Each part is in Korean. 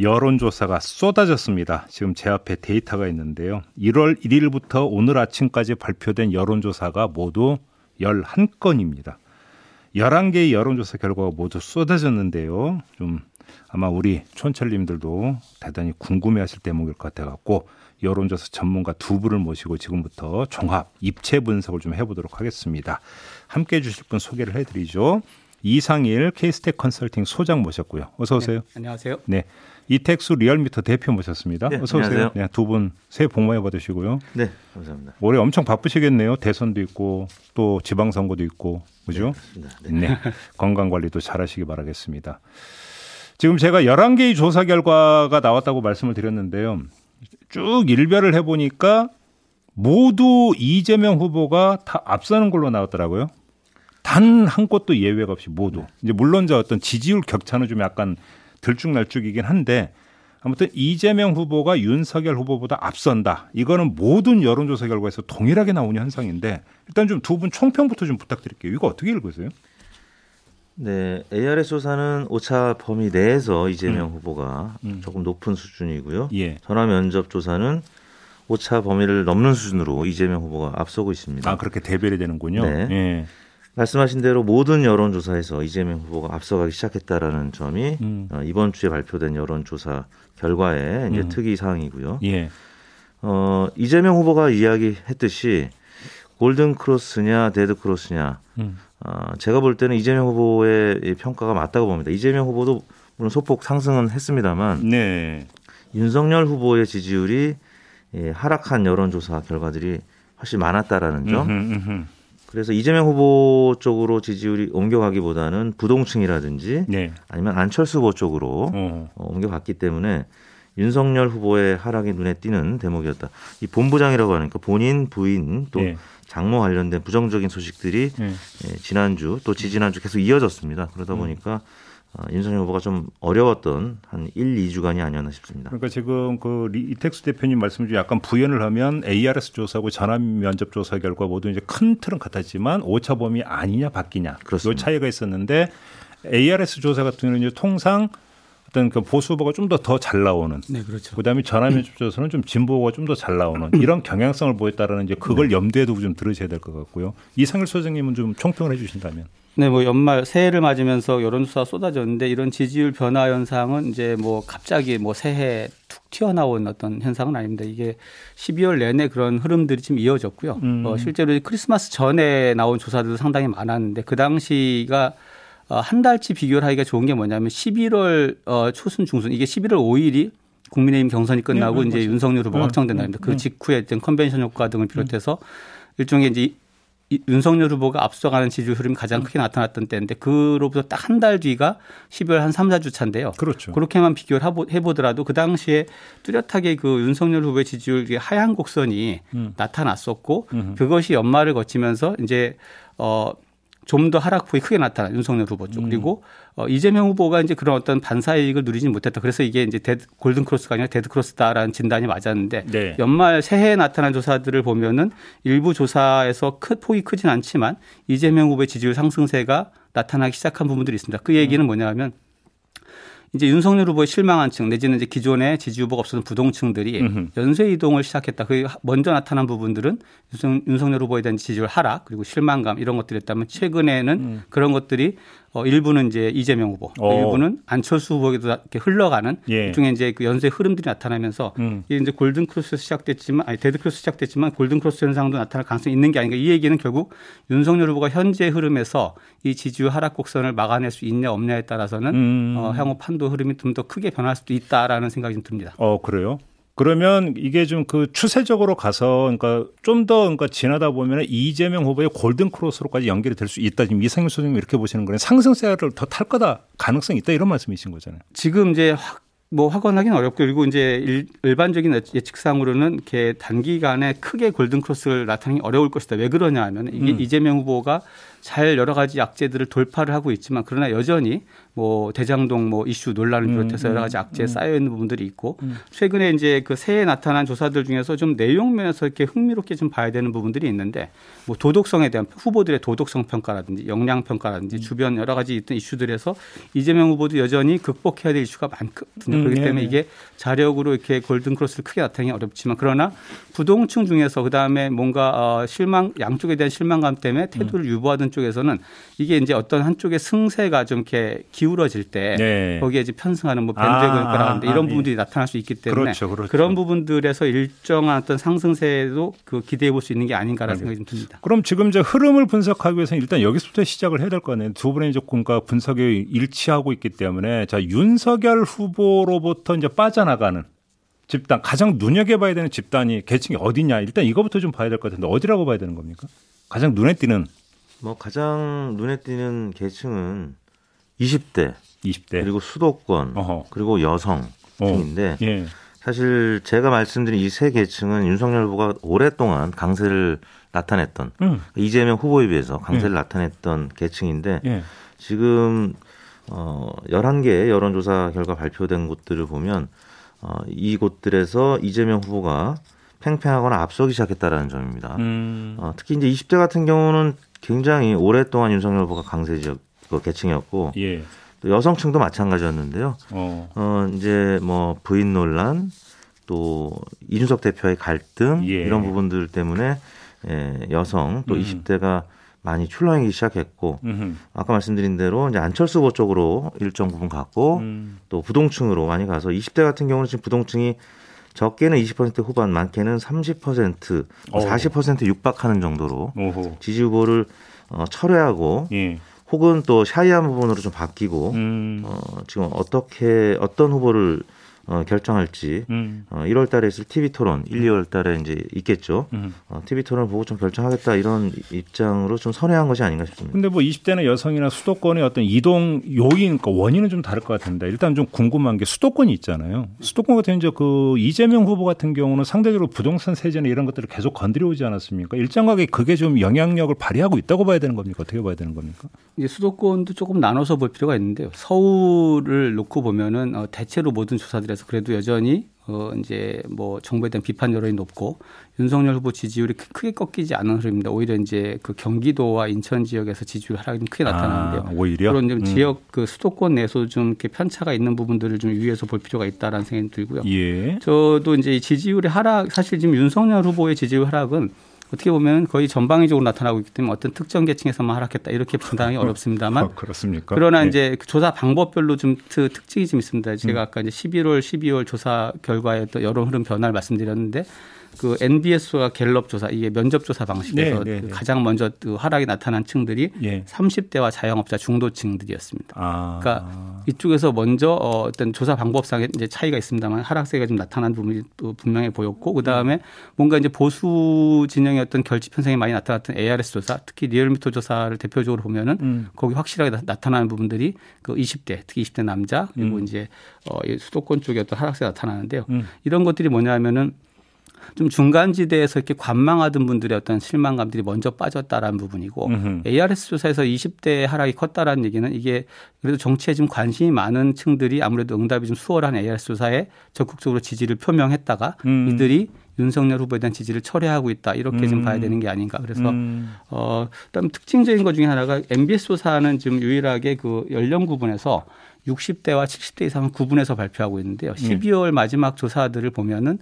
여론조사가 쏟아졌습니다. 지금 제 앞에 데이터가 있는데요. 1월 1일부터 오늘 아침까지 발표된 여론조사가 모두 11건입니다. 11개의 여론조사 결과가 모두 쏟아졌는데요. 좀 아마 우리 촌철님들도 대단히 궁금해하실 대목일 것 같아갖고 여론조사 전문가 두 분을 모시고 지금부터 종합 입체 분석을 좀 해보도록 하겠습니다. 함께 해 주실 분 소개를 해드리죠. 이상일 케이스텍 컨설팅 소장 모셨고요. 어서 오세요. 네, 안녕하세요. 네. 이택수 리얼미터 대표 모셨습니다. 네, 어서 오세요. 네, 두 분 새해 복 많이 받으시고요. 네, 감사합니다. 올해 엄청 바쁘시겠네요. 대선도 있고 또 지방선거도 있고 그죠? 네, 네. 건강 관리도 잘하시기 바라겠습니다. 지금 제가 11개의 조사 결과가 나왔다고 말씀을 드렸는데요. 쭉 일별을 해 보니까 모두 이재명 후보가 다 앞서는 걸로 나왔더라고요. 단 한 곳도 예외가 없이 모두. 이제 물론 저 어떤 지지율 격차는 좀 약간 들쭉날쭉이긴 한데 아무튼 이재명 후보가 윤석열 후보보다 앞선다. 이거는 모든 여론조사 결과에서 동일하게 나오는 현상인데 일단 좀 두 분 총평부터 좀 부탁드릴게요. 이거 어떻게 읽으세요? 네, ARS 조사는 오차 범위 내에서 이재명 음. 후보가 음. 조금 높은 수준이고요. 예. 전화 면접 조사는 오차 범위를 넘는 수준으로 이재명 후보가 앞서고 있습니다. 아 그렇게 대별이 되는군요. 네. 예. 말씀하신 대로 모든 여론조사에서 이재명 후보가 앞서가기 시작했다라는 점이 음. 어, 이번 주에 발표된 여론조사 결과의 이제 음. 특이 사항이고요. 예. 어, 이재명 후보가 이야기했듯이 골든 크로스냐 데드 크로스냐 음. 어, 제가 볼 때는 이재명 후보의 이 평가가 맞다고 봅니다. 이재명 후보도 물론 소폭 상승은 했습니다만 네. 윤석열 후보의 지지율이 예, 하락한 여론조사 결과들이 훨씬 많았다라는 점. 음흠, 음흠. 그래서 이재명 후보 쪽으로 지지율이 옮겨가기보다는 부동층이라든지 네. 아니면 안철수 후보 쪽으로 어. 어, 옮겨갔기 때문에 윤석열 후보의 하락이 눈에 띄는 대목이었다. 이 본부장이라고 하니까 본인, 부인 또 예. 장모 관련된 부정적인 소식들이 예. 예, 지난주 또 지지난주 계속 이어졌습니다. 그러다 보니까 어, 윤석열 후보가 좀 어려웠던 한 1, 2주간이 아니었나 싶습니다. 그러니까 지금 그 리- 이택수 대표님 말씀 중에 약간 부연을 하면 ARS 조사하고 전화 면접 조사 결과 모두 이제 큰 틀은 같았지만 오차 범위 아니냐 바뀌냐 요 그렇습니다. 차이가 있었는데 ARS 조사 같은 경우는 이제 통상 어떤 그 보수 후보가 좀 더 더 잘 나오는 네, 그렇죠. 그다음에 전화 면접 조사는 좀 진보 후보가 좀 더 잘 나오는 이런 경향성을 보였다라는 이제 그걸 염두에 두고 좀 들으셔야 될 것 같고요. 이상일 소장님은 좀 총평을 해 주신다면. 네, 뭐 연말 새해를 맞으면서 여론조사 쏟아졌는데 이런 지지율 변화 현상은 이제 뭐 갑자기 뭐 새해 툭 튀어나온 어떤 현상은 아닙니다. 이게 12월 내내 그런 흐름들이 지금 이어졌고요. 음. 어, 실제로 크리스마스 전에 나온 조사들도 상당히 많았는데 그 당시가 어, 한 달치 비교를 하기가 좋은 게 뭐냐면 11월 어, 초순 중순 이게 11월 5일이 국민의힘 경선이 끝나고 네, 이제 맞아요. 윤석열 후보 네, 확정된 네, 날입니다. 네. 그 직후에 어떤 컨벤션 효과 등을 비롯해서 일종의 이제 윤석열 후보가 앞서가는 지지율 흐름이 가장 크게 나타났던 때인데 그로부터 딱 한 달 뒤가 12월 한 3, 4주 차인데요. 그렇죠. 그렇게만 비교를 해보더라도 그 당시에 뚜렷하게 그 윤석열 후보의 지지율 이 하향 곡선이 음. 나타났었고 음. 그것이 연말을 거치면서 이제 어 좀 더 하락폭이 크게 나타난 윤석열 후보 쪽 음. 그리고 어, 이재명 후보가 이제 그런 어떤 반사 이익을 누리지 못했다. 그래서 이게 이제 데드, 골든 크로스가 아니라 데드 크로스다라는 진단이 맞았는데 네. 연말 새해에 나타난 조사들을 보면은 일부 조사에서 크, 폭이 크진 않지만 이재명 후보의 지지율 상승세가 나타나기 시작한 부분들이 있습니다. 그 얘기는 뭐냐면 이제 윤석열 후보의 실망한 층 내지는 이제 기존에 지지 후보가 없었던 부동층들이 음흠. 연쇄 이동을 시작했다. 그 먼저 나타난 부분들은 윤석- 윤석열 후보에 대한 지지율 하락 그리고 실망감 이런 것들이었다면 최근에는 그런 것들이 어, 일부는 이제 이재명 후보, 어. 일부는 안철수 후보에도 이렇게 흘러가는 예. 일종의 이제 그 연쇄 흐름들이 나타나면서 음. 이게 이제 골든 크로스 시작됐지만 아니 데드 크로스 시작됐지만 골든 크로스 현상도 나타날 가능성이 있는 게 아닌가 이 얘기는 결국 윤석열 후보가 현재 흐름에서 이 지지율 하락 곡선을 막아낼 수 있냐 없냐에 따라서는 음. 어, 향후 판도 흐름이 좀 더 크게 변할 수도 있다라는 생각이 좀 듭니다. 어 그래요? 그러면 이게 좀 그 추세적으로 가서 그러니까 좀 더 그러니까 지나다 보면 이재명 후보의 골든 크로스로까지 연결이 될 수 있다. 지금 이상일 소장님 이렇게 보시는 거는 상승세를 더 탈 거다 가능성이 있다 이런 말씀이신 거잖아요. 지금 이제 확 뭐 확언하기는 어렵고 그리고 이제 일, 일반적인 예측상으로는 이렇게 단기간에 크게 골든 크로스를 나타내기 어려울 것이다. 왜 그러냐 하면 이게 음. 이재명 후보가 잘 여러 가지 악재들을 돌파를 하고 있지만 그러나 여전히 뭐 대장동 뭐 이슈 논란을 음, 비롯해서 여러 가지 음, 악재에 쌓여 있는 부분들이 있고 최근에 이제 그 새해 나타난 조사들 중에서 좀 내용 면에서 이렇게 흥미롭게 좀 봐야 되는 부분들이 있는데 뭐 도덕성에 대한 후보들의 도덕성 평가라든지 역량 평가라든지 주변 여러 가지 있던 이슈들에서 이재명 후보도 여전히 극복해야 될 이슈가 많거든요. 그렇기 때문에 이게 자력으로 이렇게 골든 크로스를 크게 나타내기 어렵지만 그러나 부동층 중에서 그다음에 뭔가 어 실망 양쪽에 대한 실망감 때문에 태도를 유보하던 쪽에서는 이게 이제 어떤 한쪽의 승세가 좀 이렇게 기울어질 때 네. 거기에 이제 편승하는 뭐 밴드웨건 아, 아, 이런 아, 부분들이 예. 나타날 수 있기 때문에 그렇죠, 그렇죠. 그런 부분들에서 일정한 어떤 상승세도 그 기대해 볼 수 있는 게 아닌가라는 생각이 좀 듭니다. 그럼 지금 이제 흐름을 분석하기 위해서는 일단 여기서부터 시작을 해야 될 거 아니에요. 두 분의 이제 공과 분석이 일치하고 있기 때문에 자 윤석열 후보로부터 이제 빠져나가는 집단 가장 눈여겨봐야 되는 집단이 계층이 어디냐 일단 이거부터 좀 봐야 될 것 같은데 어디라고 봐야 되는 겁니까? 가장 눈에 띄는 뭐 가장 눈에 띄는 계층은 20대, 20대 그리고 수도권 어허. 그리고 여성층인데 어. 예. 사실 제가 말씀드린 이 세 계층은 윤석열 후보가 오랫동안 강세를 나타냈던 음. 이재명 후보에 비해서 강세를 예. 나타냈던 계층인데 예. 지금 어 11개 여론조사 결과 발표된 곳들을 보면 어 이곳들에서 이재명 후보가 팽팽하거나 앞서기 시작했다라는 점입니다. 음. 어, 특히 이제 20대 같은 경우는 굉장히 오랫동안 윤석열 후보가 강세 지역 그 계층이었고 예. 또 여성층도 마찬가지였는데요. 어. 어 이제 뭐 부인 논란 또 이준석 대표의 갈등 예. 이런 부분들 때문에 예, 여성 또 음. 20대가 많이 출렁이기 시작했고 음흠. 아까 말씀드린 대로 이제 안철수 후보 쪽으로 일정 부분 갔고 음. 또 부동층으로 많이 가서 20대 같은 경우는 지금 부동층이 적게는 20% 후반, 많게는 30%, 어. 40% 육박하는 정도로 오호. 지지 후보를 어, 철회하고 예. 혹은 또 샤이한 부분으로 좀 바뀌고 음. 어, 지금 어떻게 어떤 후보를 어, 결정할지 음. 어, 1월 달에 있을 TV 토론 1, 2월 달에 이제 있겠죠. 음. 어, TV 토론을 보고 좀 결정하겠다 이런 입장으로 좀 선회한 것이 아닌가 싶습니다. 근데 뭐 20대나 여성이나 수도권의 어떤 이동 요인, 그러니까 원인은 좀 다를 것 같은데 일단 좀 궁금한 게 수도권이 있잖아요. 수도권 같은 이제 그 이재명 후보 같은 경우는 상대적으로 부동산 세제나 이런 것들을 계속 건드려오지 않았습니까? 일정하게 그게 좀 영향력을 발휘하고 있다고 봐야 되는 겁니까? 어떻게 봐야 되는 겁니까? 이제 수도권도 조금 나눠서 볼 필요가 있는데요. 서울을 놓고 보면은 어, 대체로 모든 조사들이 그래서 그래도 여전히 어 이제 뭐 정부에 대한 비판 여론이 높고 윤석열 후보 지지율이 크게 꺾이지 않은 흐름입니다. 오히려 이제 그 경기도와 인천 지역에서 지지율 하락이 크게 나타나는데요. 아, 오히려 그런 좀 음. 지역 그 수도권 내에서 좀 이렇게 편차가 있는 부분들을 좀 유의해서 볼 필요가 있다라는 생각이 들고요. 예. 저도 이제 지지율의 하락 사실 지금 윤석열 후보의 지지율 하락은 어떻게 보면 거의 전방위적으로 나타나고 있기 때문에 어떤 특정 계층에서만 하락했다 이렇게 판단하기 어렵습니다만. 어, 그렇습니까? 그러나 네. 이제 그 조사 방법별로 좀 특징이 좀 있습니다. 제가 음. 아까 이제 11월, 12월 조사 결과에 또 여론 흐름 변화를 말씀드렸는데 그 NBS와 갤럽 조사 이게 면접 조사 방식에서 네, 네, 네. 가장 먼저 그 하락이 나타난 층들이 예. 30대와 자영업자 중도층들이었습니다. 아. 그러니까 이쪽에서 먼저 어, 어떤 조사 방법상의 이제 차이가 있습니다만 하락세가 좀 나타난 부분이 또 분명히 보였고 그 다음에 뭔가 이제 보수 진영의 어떤 결집 현상이 많이 나타났던 ARS 조사 특히 리얼미터 조사를 대표적으로 보면은 음. 거기 확실하게 나 타나는 부분들이 그 20대 특히 20대 남자 그리고 음. 이제 어, 수도권 쪽에 어떤 하락세가 나타나는데요. 음. 이런 것들이 뭐냐면은 좀 중간 지대에서 이렇게 관망하던 분들의 어떤 실망감들이 먼저 빠졌다라는 부분이고 음흠. ARS 조사에서 20대 하락이 컸다라는 얘기는 이게 그래도 정치에 좀 관심이 많은 층들이 아무래도 응답이 좀 수월한 ARS 조사에 적극적으로 지지를 표명했다가 음. 이들이 윤석열 후보에 대한 지지를 철회하고 있다 이렇게 음. 좀 봐야 되는 게 아닌가 그래서 음. 어 그다음 특징적인 것 중에 하나가 MBS 조사는 지금 유일하게 그 연령 구분에서 60대와 70대 이상은 구분해서 발표하고 있는데요. 12월 마지막 조사들을 보면은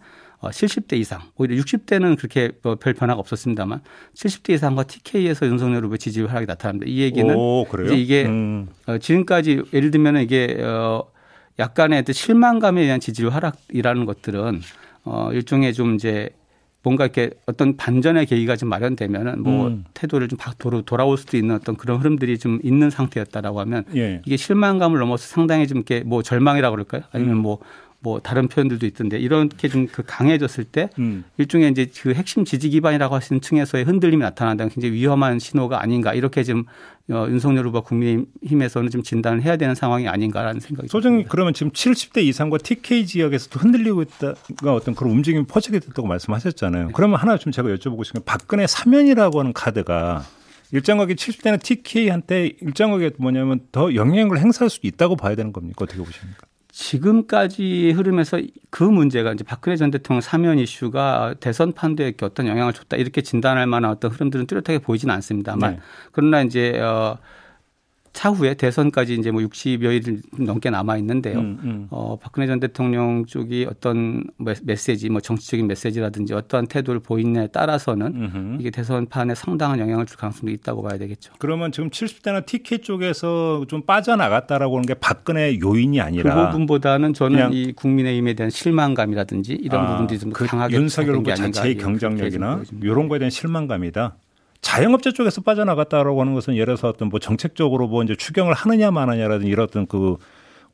70대 어, 이상, 오히려 60대는 그렇게 뭐별 변화가 없었습니다만 70대 이상과 TK에서 윤석열 후보 지지율 하락이 나타납니다. 이 얘기는 오, 이제 이게 음. 어, 지금까지 예를 들면 이게 어 약간의 실망감에 의한 지지율 하락이라는 것들은 어 일종의 좀 이제 뭔가 이렇게 어떤 반전의 계기가 좀 마련되면은 뭐 음. 태도를 좀 도로 돌아올 수도 있는 어떤 그런 흐름들이 좀 있는 상태였다라고 하면 예. 이게 실망감을 넘어서 상당히 좀 이렇게 뭐 절망이라고 그럴까요? 아니면 뭐 뭐 다른 표현들도 있던데 이렇게 좀 그 강해졌을 때 음. 일종의 이제 그 핵심 지지 기반이라고 하시는 층에서의 흔들림이 나타난다는 굉장히 위험한 신호가 아닌가 이렇게 지금 어, 윤석열 후보 국민의힘에서는 좀 진단을 해야 되는 상황이 아닌가라는 생각이 소장님 그러면 지금 70대 이상과 TK 지역에서도 흔들리고 있다가 어떤 그런 움직임이 퍼지게 됐다고 말씀하셨잖아요. 네. 그러면 하나 좀 제가 여쭤보고 싶은 게 박근혜 사면이라고 하는 카드가 일정하게 70대나 TK한테 일정하게 뭐냐면 더 영향을 행사할 수 있다고 봐야 되는 겁니까? 어떻게 보십니까? 지금까지 흐름에서 그 문제가 이제 박근혜 전 대통령 사면 이슈가 대선 판도에 어떤 영향을 줬다 이렇게 진단할 만한 어떤 흐름들은 뚜렷하게 보이지는 않습니다만 네. 그러나 이제 어 차후에 대선까지 이제 뭐 60여일 넘게 남아 있는데요. 음, 음. 어, 박근혜 전 대통령 쪽이 어떤 메시지, 뭐 정치적인 메시지라든지 어떠한 태도를 보이느냐에 따라서는 음흠. 이게 대선판에 상당한 영향을 줄 가능성도 있다고 봐야 되겠죠. 그러면 지금 70대나 TK 쪽에서 좀 빠져나갔다라고 하는 게 박근혜 요인이 아니라 그 부분보다는 저는 이 국민의힘에 대한 실망감이라든지 이런 아, 부분들이 좀 그 강하게 윤석열 후보 자체의 경쟁력이나 이런 거에 대한 실망감이다. 자영업자 쪽에서 빠져나갔다라고 하는 것은 예를 들어서 어떤 뭐 정책적으로 뭐 이제 추경을 하느냐 마느냐라든지 이런 어떤 그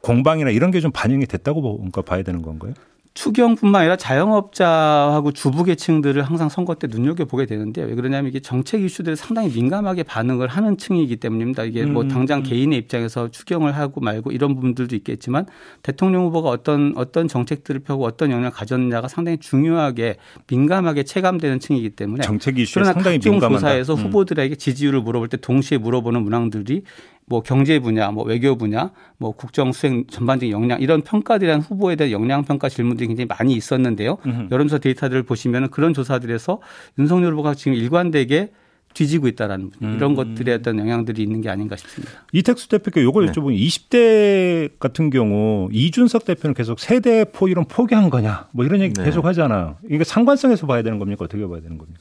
공방이나 이런 게 좀 반영이 됐다고 뭔가 봐야 되는 건가요? 추경뿐만 아니라 자영업자하고 주부 계층들을 항상 선거 때 눈여겨 보게 되는데 왜 그러냐면 이게 정책 이슈들에 상당히 민감하게 반응을 하는 층이기 때문입니다. 이게 뭐 음, 당장 음. 개인의 입장에서 추경을 하고 말고 이런 부분들도 있겠지만 대통령 후보가 어떤 어떤 정책들을 펴고 어떤 영향을 가졌느냐가 상당히 중요하게 민감하게 체감되는 층이기 때문에 정책 이슈에 상당히 민감하다. 조사에서 음. 후보들에게 지지율을 물어볼 때 동시에 물어보는 문항들이 뭐 경제 분야, 뭐 외교 분야, 뭐 국정 수행 전반적인 역량 이런 평가들에 대 후보에 대한 역량 평가 질문들이 굉장히 많이 있었는데요. 으흠. 여론조사 데이터들을 보시면 그런 조사들에서 윤석열 후보가 지금 일관되게 뒤지고 있다라는 음. 이런 것들에 어떤 영향들이 있는 게 아닌가 싶습니다. 이택수 대표께 요걸 네. 여쭤보면 20대 같은 경우 이준석 대표는 계속 세대 포 이런 포기한 거냐 뭐 이런 얘기 네. 계속 하잖아요. 이게 상관성에서 봐야 되는 겁니까 어떻게 봐야 되는 겁니까?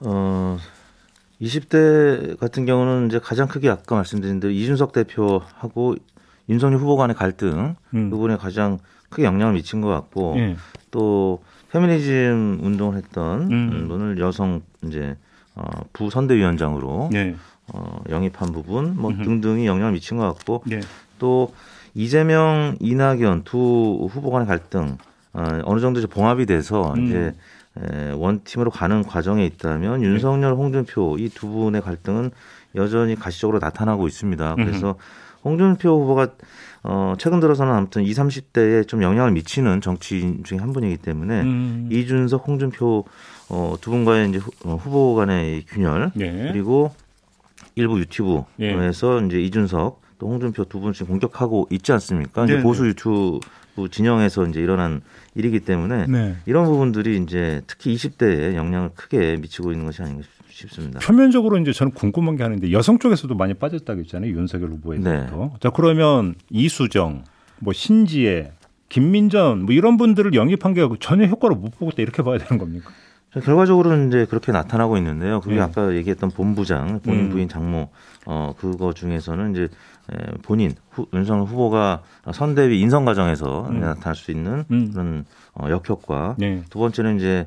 어 20대 같은 경우는 이제 가장 크게 아까 말씀드린 대로 이준석 대표하고 윤석열 후보 간의 갈등 음. 부분에 가장 크게 영향을 미친 것 같고 예. 또 페미니즘 운동을 했던 음. 오늘 여성 이제 어, 부선대위원장으로 예. 어, 영입한 부분 뭐 음흠. 등등이 영향을 미친 것 같고 예. 또 이재명, 이낙연 두 후보 간의 갈등 어, 어느 정도 이제 봉합이 돼서 음. 이제 원팀으로 가는 과정에 있다면 윤석열, 홍준표 이 두 분의 갈등은 여전히 가시적으로 나타나고 있습니다. 그래서 홍준표 후보가 어 최근 들어서는 아무튼 20, 30대에 좀 영향을 미치는 정치인 중에 한 분이기 때문에 음. 이준석, 홍준표 어 두 분과의 이제 어, 후보 간의 균열 네. 그리고 일부 유튜브에서 네. 이제 이준석 또 홍준표 두 분씩 공격하고 있지 않습니까? 이제 네. 보수 유튜브 진영에서 이제 일어난 일이기 때문에 네. 이런 부분들이 이제 특히 20대에 영향을 크게 미치고 있는 것이 아닌가 싶습니다. 표면적으로 이제 저는 궁금한 게 하는데 여성 쪽에서도 많이 빠졌다고 했잖아요. 윤석열 후보에서부터. 네. 자, 그러면 이수정, 뭐 신지혜, 김민전 뭐 이런 분들을 영입한 게 전혀 효과를 못 보고 있다 이렇게 봐야 되는 겁니까? 결과적으로는 이제 그렇게 나타나고 있는데요. 그게 네. 아까 얘기했던 본부장, 본인 음. 부인 장모, 어, 그거 중에서는 이제 본인 후, 윤석열 후보가 선대위 인선 과정에서 음. 나타날 수 있는 음. 그런 어, 역효과. 네. 두 번째는 이제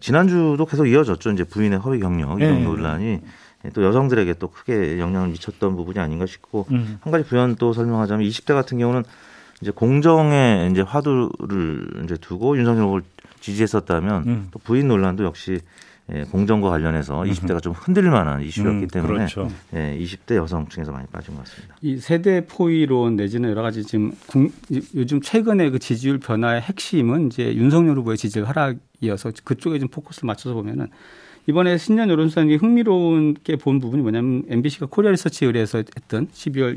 지난주도 계속 이어졌죠. 이제 부인의 허위 경력 이런 네. 논란이 또 여성들에게 또 크게 영향을 미쳤던 부분이 아닌가 싶고 음. 한 가지 부연 또 설명하자면 20대 같은 경우는 이제 공정에 이제 화두를 이제 두고 윤석열 후보를 지지했었다면 음. 또 부인 논란도 역시 예, 공정과 관련해서 20대가 좀 흔들릴 만한 이슈였기 음, 때문에 그렇죠. 예, 20대 여성층에서 많이 빠진 것 같습니다. 이 세대 포위론 내지는 여러 가지 지금 요즘 최근에 그 지지율 변화의 핵심은 이제 윤석열 후보의 지지율 하락이어서 그쪽에 좀 포커스를 맞춰서 보면은 이번에 신년 여론조사에 흥미로운 게 본 부분이 뭐냐면 MBC가 코리아 리서치 의뢰해서 했던 12월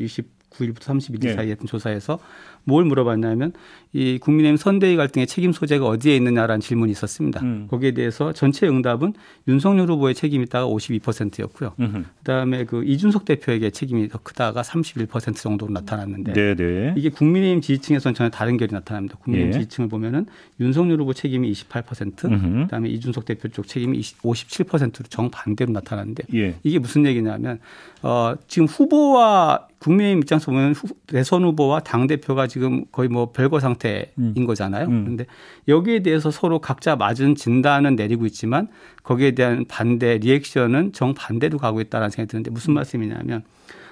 29일부터 31일 네. 사이에 했던 조사에서 뭘 물어봤냐면 이 국민의힘 선대위 갈등의 책임 소재가 어디에 있느냐라는 질문이 있었습니다. 음. 거기에 대해서 전체 응답은 윤석열 후보의 책임이 있다가 52%였고요. 음흠. 그다음에 그 이준석 대표에게 책임이 더 크다가 31% 정도로 나타났는데 네네. 네. 이게 국민의힘 지지층에서는 전혀 다른 결이 나타납니다. 국민의힘 예. 지지층을 보면은 윤석열 후보 책임이 28%, 음흠. 그다음에 이준석 대표 쪽 책임이 57%로 정반대로 나타났는데 예. 이게 무슨 얘기냐면 어 지금 후보와 국민의힘 입장에서 보면 대선 후보와 당 대표가 지금 거의 뭐 별거 상태인 음. 거잖아요. 음. 그런데 여기에 대해서 서로 각자 맞은 진단은 내리고 있지만 거기에 대한 반대 리액션은 정 반대로 가고 있다는 생각이 드는데 무슨 말씀이냐면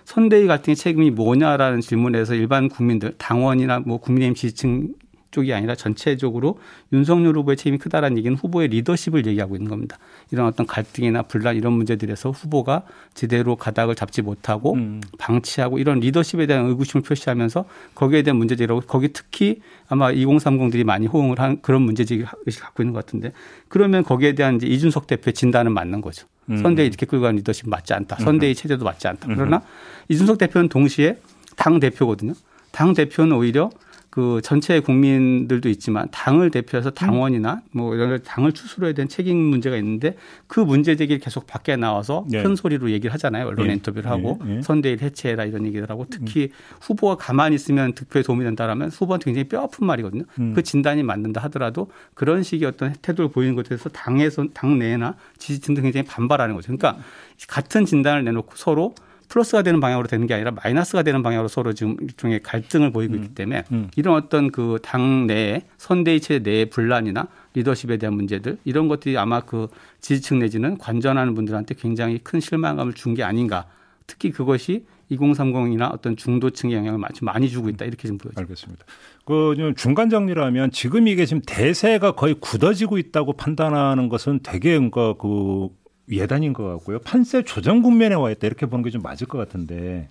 선대위 갈등의 책임이 뭐냐라는 질문에서 일반 국민들 당원이나 뭐 국민의힘 지지층 쪽이 아니라 전체적으로 윤석열 후보의 책임이 크다라는 얘기는 후보의 리더십을 얘기하고 있는 겁니다. 이런 어떤 갈등이나 분란 이런 문제들에서 후보가 제대로 가닥을 잡지 못하고 음. 방치하고 이런 리더십에 대한 의구심을 표시하면서 거기에 대한 문제제기라고 거기 특히 아마 2030들이 많이 호응을 한 그런 문제제기 의식 갖고 있는 것 같은데 그러면 거기에 대한 이제 이준석 대표의 진단은 맞는 거죠. 음. 선대위 이렇게 끌고 가는 리더십 맞지 않다. 선대위 체제도 맞지 않다. 그러나 음. 이준석 대표는 동시에 당 대표거든요. 당 대표는 오히려 그 전체 국민들도 있지만 당을 대표해서 당원이나 뭐 이런 당을 추스러야 되는 책임 문제가 있는데 그 문제 제기를 계속 밖에 나와서 네. 큰 소리로 얘기를 하잖아요. 언론 네. 인터뷰를 하고 네. 네. 선대일 해체해라 이런 얘기를 하고 특히 음. 후보가 가만히 있으면 득표에 도움이 된다라면 후보한테 굉장히 뼈아픈 말이거든요. 음. 그 진단이 맞는다 하더라도 그런 식의 어떤 태도를 보이는 것에 대해서 당에서 당 내나 지지층도 굉장히 반발하는 거죠. 그러니까 같은 진단을 내놓고 서로 플러스가 되는 방향으로 되는 게 아니라 마이너스가 되는 방향으로 서로 지금 일종의 갈등을 보이고 있기 음. 때문에 음. 이런 어떤 그 당 내에 선대위 체제 내의 분란이나 리더십에 대한 문제들 이런 것들이 아마 그 지지층 내지는 관전하는 분들한테 굉장히 큰 실망감을 준 게 아닌가. 특히 그것이 2030이나 어떤 중도층의 영향을 많이 주고 있다 이렇게 좀 보여집니다. 알겠습니다. 그 중간 정리라면 지금 이게 지금 대세가 거의 굳어지고 있다고 판단하는 것은 되게 뭔가 그 예단인 것 같고요. 판세 조정 국면에 와 있다 이렇게 보는 게 좀 맞을 것 같은데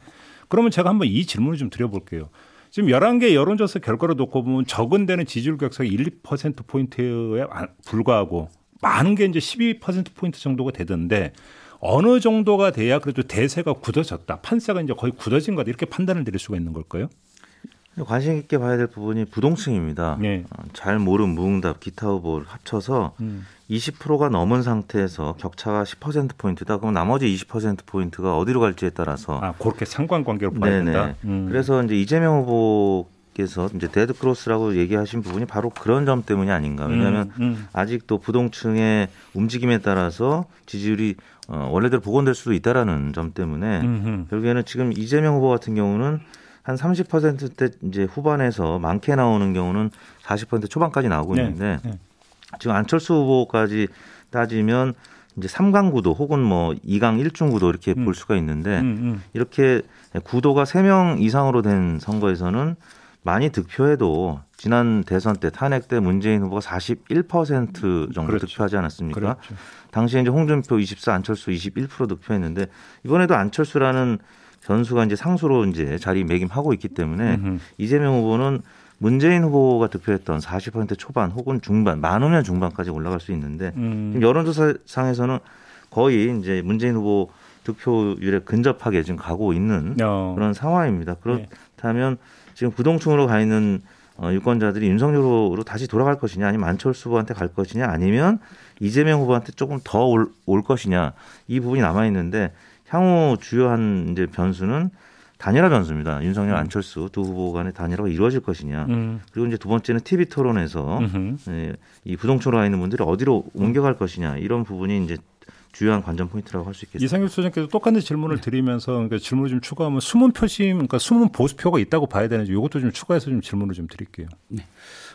그러면 제가 한번 이 질문을 좀 드려볼게요. 지금 11개 여론조사 결과를 놓고 보면 적은 데는 지지율 격차가 1, 2%포인트에 불과하고 많은 게 이제 12%포인트 정도가 되던데 어느 정도가 돼야 그래도 대세가 굳어졌다. 판세가 이제 거의 굳어진 거다. 이렇게 판단을 드릴 수가 있는 걸까요? 관심 있게 봐야 될 부분이 부동층입니다. 네. 잘 모른 무응답 기타 후보를 합쳐서 음. 20%가 넘은 상태에서 격차가 10%포인트다. 그럼 나머지 20%포인트가 어디로 갈지에 따라서. 아, 그렇게 상관관계로 봐야 된다? 음. 그래서 이제 이재명 후보 께서 이제 데드 크로스라고 얘기하신 부분이 바로 그런 점 때문이 아닌가. 왜냐하면 음, 음. 아직도 부동층의 움직임에 따라서 지지율이 어, 원래대로 복원될 수도 있다라는 점 때문에 음흠. 결국에는 지금 이재명 후보 같은 경우는 한 30%대 이제 후반에서 많게 나오는 경우는 40% 초반까지 나오고 네. 있는데 네. 지금 안철수 후보까지 따지면 이제 3강 구도 혹은 뭐 2강 1중 구도 이렇게 음. 볼 수가 있는데 음, 음. 이렇게 구도가 3명 이상으로 된 선거에서는 많이 득표해도 지난 대선 때 탄핵 때 문재인 후보가 41% 정도 그렇죠. 득표하지 않았습니까? 그렇죠. 당시에 이제 홍준표 24, 안철수 21% 득표했는데 이번에도 안철수라는 변수가 이제 상수로 이제 자리 매김하고 있기 때문에 음흠. 이재명 후보는 문재인 후보가 득표했던 40% 초반 혹은 중반, 많으면 중반까지 올라갈 수 있는데 음. 지금 여론조사상에서는 거의 이제 문재인 후보 득표율에 근접하게 지금 가고 있는 어. 그런 상황입니다. 그렇다면 네. 지금 부동층으로 가 있는 어, 유권자들이 윤석열 후보로 다시 돌아갈 것이냐 아니면 안철수 후보한테 갈 것이냐 아니면 이재명 후보한테 조금 더 올 것이냐 이 부분이 남아 있는데 향후 주요한 이제 변수는 단일화 변수입니다. 윤석열, 음. 안철수 두 후보 간의 단일화가 이루어질 것이냐. 음. 그리고 이제 두 번째는 TV 토론에서 예, 이 부동층으로 가 있는 분들이 어디로 옮겨갈 것이냐 이런 부분이 이제 주요한 관전 포인트라고 할 수 있겠습니다. 이상일 소장께 똑같은 질문을 네. 드리면서 그러니까 질문을 좀 추가하면 숨은 표심, 그러니까 숨은 보수표가 있다고 봐야 되는지 이것도 좀 추가해서 좀 질문을 좀 드릴게요. 네.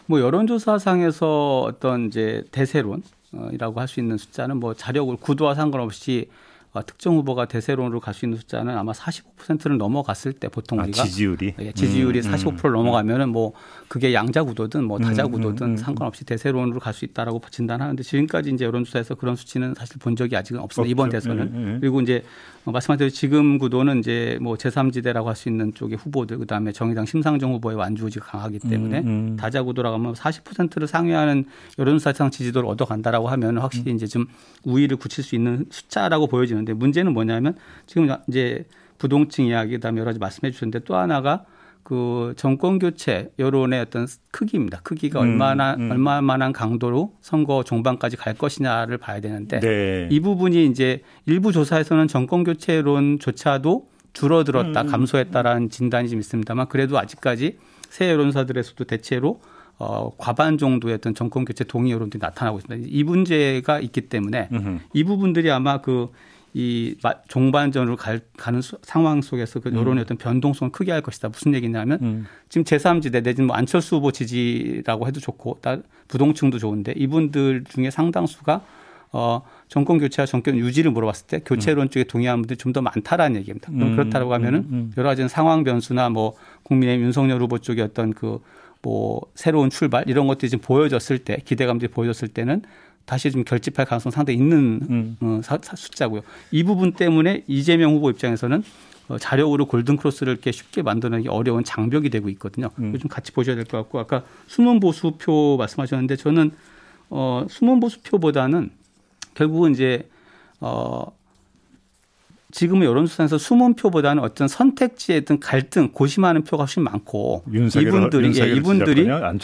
뭐 여론조사상에서 어떤 이제 대세론이라고 할 수 있는 숫자는 뭐 자력으로 구도와 상관없이 어, 특정 후보가 대세론으로 갈 수 있는 숫자는 아마 45%를 넘어갔을 때 보통 아, 우리가 지지율이 예, 지지율이 음, 45%를 음. 넘어가면은 뭐 그게 양자 구도든 뭐 다자 음, 구도든 음, 음, 상관없이 대세론으로 갈 수 있다라고 진단하는데 지금까지 이제 여론조사에서 그런 수치는 사실 본 적이 아직은 없습니다. 이번 대선은 예, 예. 그리고 이제 말씀하신 대로 지금 구도는 이제 뭐 제3지대라고 할 수 있는 쪽의 후보들 그다음에 정의당 심상정 후보의 완주 의지가 강하기 때문에 다자 구도라고 하면 40%를 상회하는 여론조사상 지지도를 얻어간다라고 하면 확실히 이제 좀 우위를 굳힐 수 있는 숫자라고 보여지는 데 문제는 뭐냐면 지금 이제 부동층 이야기 그다음에 여러 가지 말씀해 주셨는데 또 하나가 그 정권 교체 여론의 어떤 크기입니다. 크기가 음, 얼마나 음. 얼마만한 강도로 선거 종반까지 갈 것이냐를 봐야 되는데 네. 이 부분이 이제 일부 조사에서는 정권 교체론조차도 줄어들었다, 음, 음. 감소했다라는 진단이 좀 있습니다만 그래도 아직까지 새 여론사들에서도 대체로 어, 과반 정도의 어떤 정권 교체 동의 여론들이 나타나고 있습니다. 이 문제가 있기 때문에 음흠. 이 부분들이 아마 그 이 종반전으로 갈, 가는 수, 상황 속에서 그 여론의 음. 어떤 변동성을 크게 할 것이다. 무슨 얘기냐면 음. 지금 제3지대 내지는 뭐 안철수 후보 지지라고 해도 좋고 부동층도 좋은데 이분들 중에 상당수가 어, 정권 교체와 정권 유지를 물어봤을 때 교체론 음. 쪽에 동의하는 분들이 좀 더 많다라는 얘기입니다. 그럼 음. 그렇다고 하면은 음. 음. 여러 가지 상황 변수나 뭐 국민의 윤석열 후보 쪽의 어떤 그 뭐 새로운 출발 이런 것들이 지금 보여졌을 때 기대감들이 보여졌을 때는 다시 좀 결집할 가능성 상당히 있는 음. 어, 사, 사, 숫자고요. 이 부분 때문에 이재명 후보 입장에서는 어, 자력으로 골든 크로스를 이렇게 쉽게 만들어내기 어려운 장벽이 되고 있거든요. 음. 좀 같이 보셔야 될 것 같고 아까 숨은 보수표 말씀하셨는데 저는 어, 숨은 보수표보다는 결국은 이제 어, 지금의 여론조사에서 숨은 표보다는 어떤 선택지에 어떤 갈등, 고심하는 표가 훨씬 많고 이분들이 예, 이분들이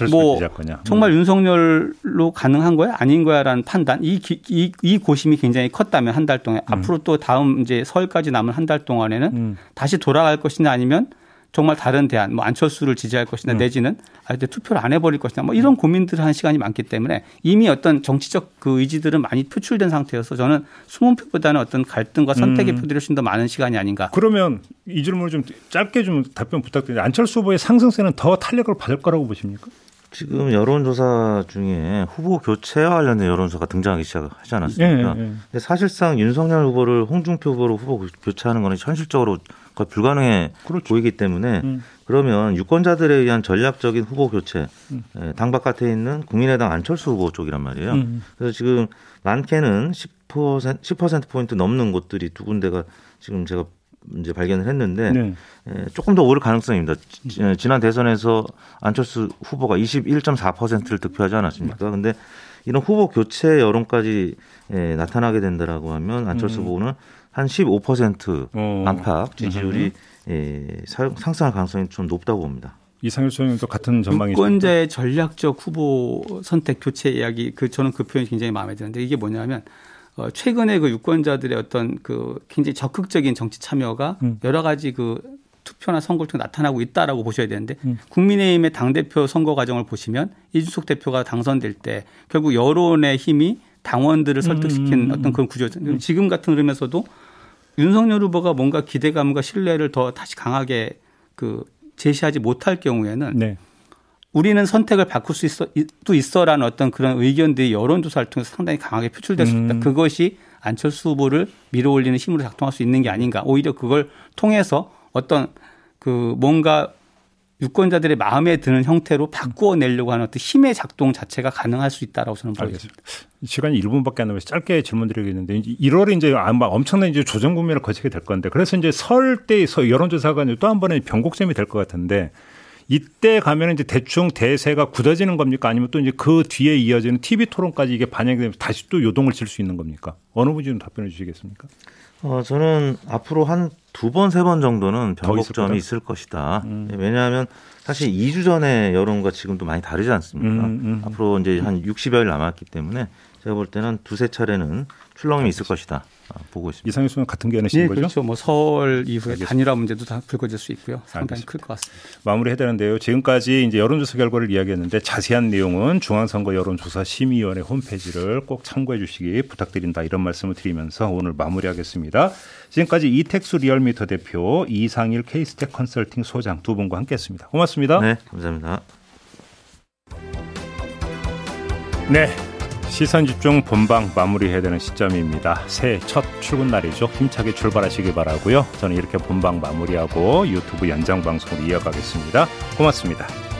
뭐 정말 음. 윤석열로 가능한 거야 아닌 거야라는 판단 이, 이, 이 고심이 굉장히 컸다면 한 달 동안 음. 앞으로 또 다음 이제 설까지 남은 한 달 동안에는 음. 다시 돌아갈 것이냐 아니면 정말 다른 대안, 뭐 안철수를 지지할 것이냐 음. 내지는 아, 근데 투표를 안 해버릴 것이냐 뭐 이런 고민들을 하는 시간이 많기 때문에 이미 어떤 정치적 그 의지들은 많이 표출된 상태여서 저는 숨은 표보다는 어떤 갈등과 선택의 음. 표들이 훨씬 더 많은 시간이 아닌가. 그러면 이 질문을 좀 짧게 좀 답변 부탁드립니다. 안철수 후보의 상승세는 더 탄력을 받을 거라고 보십니까? 지금 여론조사 중에 후보 교체와 관련된 여론조사가 등장하기 시작하지 않았습니까? 예, 예. 근데 사실상 윤석열 후보를 홍준표 후보로 후보 교체하는 것은 현실적으로 거의 불가능해 그렇죠. 보이기 때문에 음. 그러면 유권자들에 의한 전략적인 후보 교체 음. 예, 당 바깥에 있는 국민의당 안철수 후보 쪽이란 말이에요. 음. 그래서 지금 많게는 10% 10% 포인트 넘는 곳들이 두 군데가 지금 제가 이제 발견을 했는데 네. 예, 조금 더 오를 가능성입니다. 예, 지난 대선에서 안철수 후보가 21.4%를 득표하지 않았습니까? 근데 이런 후보 교체 여론까지 예, 나타나게 된다라고 하면 안철수 음. 후보는 한 15% 어. 안팎 지지율이 예, 상승할 가능성이 좀 높다고 봅니다. 이상일 소장님도 같은 전망이죠. 유권자의 전략적 후보 선택 교체 이야기 그 저는 그 표현이 굉장히 마음에 드는데 이게 뭐냐면 어, 최근에 그 유권자들의 어떤 그 굉장히 적극적인 정치 참여가 음. 여러 가지 그 투표나 선거를 통해 나타나고 있다라고 보셔야 되는데 음. 국민의힘의 당대표 선거 과정을 보시면 이준석 대표가 당선될 때 결국 여론의 힘이 당원들을 설득시킨 음. 어떤 그런 구조죠. 음. 지금 같은 흐름에서도 윤석열 후보가 뭔가 기대감과 신뢰를 더 다시 강하게 그 제시하지 못할 경우에는 네. 우리는 선택을 바꿀 수 있어 또 있어라는 어떤 그런 의견들이 여론조사를 통해서 상당히 강하게 표출될 수 있다. 음. 그것이 안철수 후보를 밀어올리는 힘으로 작동할 수 있는 게 아닌가. 오히려 그걸 통해서 어떤 그 뭔가 유권자들의 마음에 드는 형태로 바꾸어 내려고 하는 어떤 힘의 작동 자체가 가능할 수 있다라고 저는 보겠습니다. 시간이 1분밖에 안 남아서 짧게 질문 드리겠는데 이제 1월에 이제 아마 엄청난 이제 조정 국면을 거치게 될 건데 그래서 이제 설때 여론조사가 또 한 번의 변곡점이 될 것 같은데 이때 가면 이제 대충 대세가 굳어지는 겁니까? 아니면 또 이제 그 뒤에 이어지는 TV 토론까지 이게 반영이 되면 다시 또 요동을 칠 수 있는 겁니까? 어느 분이 좀 답변해 주시겠습니까? 어, 저는 앞으로 한 두 번, 세 번 정도는 변곡점이 있을, 있을 것이다. 음. 왜냐하면 사실 2주 전에 여론과 지금도 많이 다르지 않습니까? 음, 음. 앞으로 이제 한 60여일 남았기 때문에 제가 볼 때는 두세 차례는 출렁임이 있을 것이다. 아, 보고 있습니다. 이상희 수는 같은 견해신 네, 거죠? 그렇죠. 뭐설 이후에 알겠습니다. 단일화 문제도 다 불거질 수 있고요. 상당히 클 것 같습니다. 마무리해야 되는데요. 지금까지 이제 여론조사 결과를 이야기했는데 자세한 내용은 중앙선거 여론조사 심의위원회 홈페이지를 꼭 참고해 주시기 부탁드린다. 이런 말씀을 드리면서 오늘 마무리하겠습니다. 지금까지 이택수 리얼미터 대표, 이상일 케이스텍 컨설팅 소장 두 분과 함께했습니다. 고맙습니다. 네, 감사합니다. 네. 시선 집중 본방 마무리해야 되는 시점입니다. 새해 첫 출근 날이죠. 힘차게 출발하시기 바라고요. 저는 이렇게 본방 마무리하고 유튜브 연장 방송을 이어가겠습니다. 고맙습니다.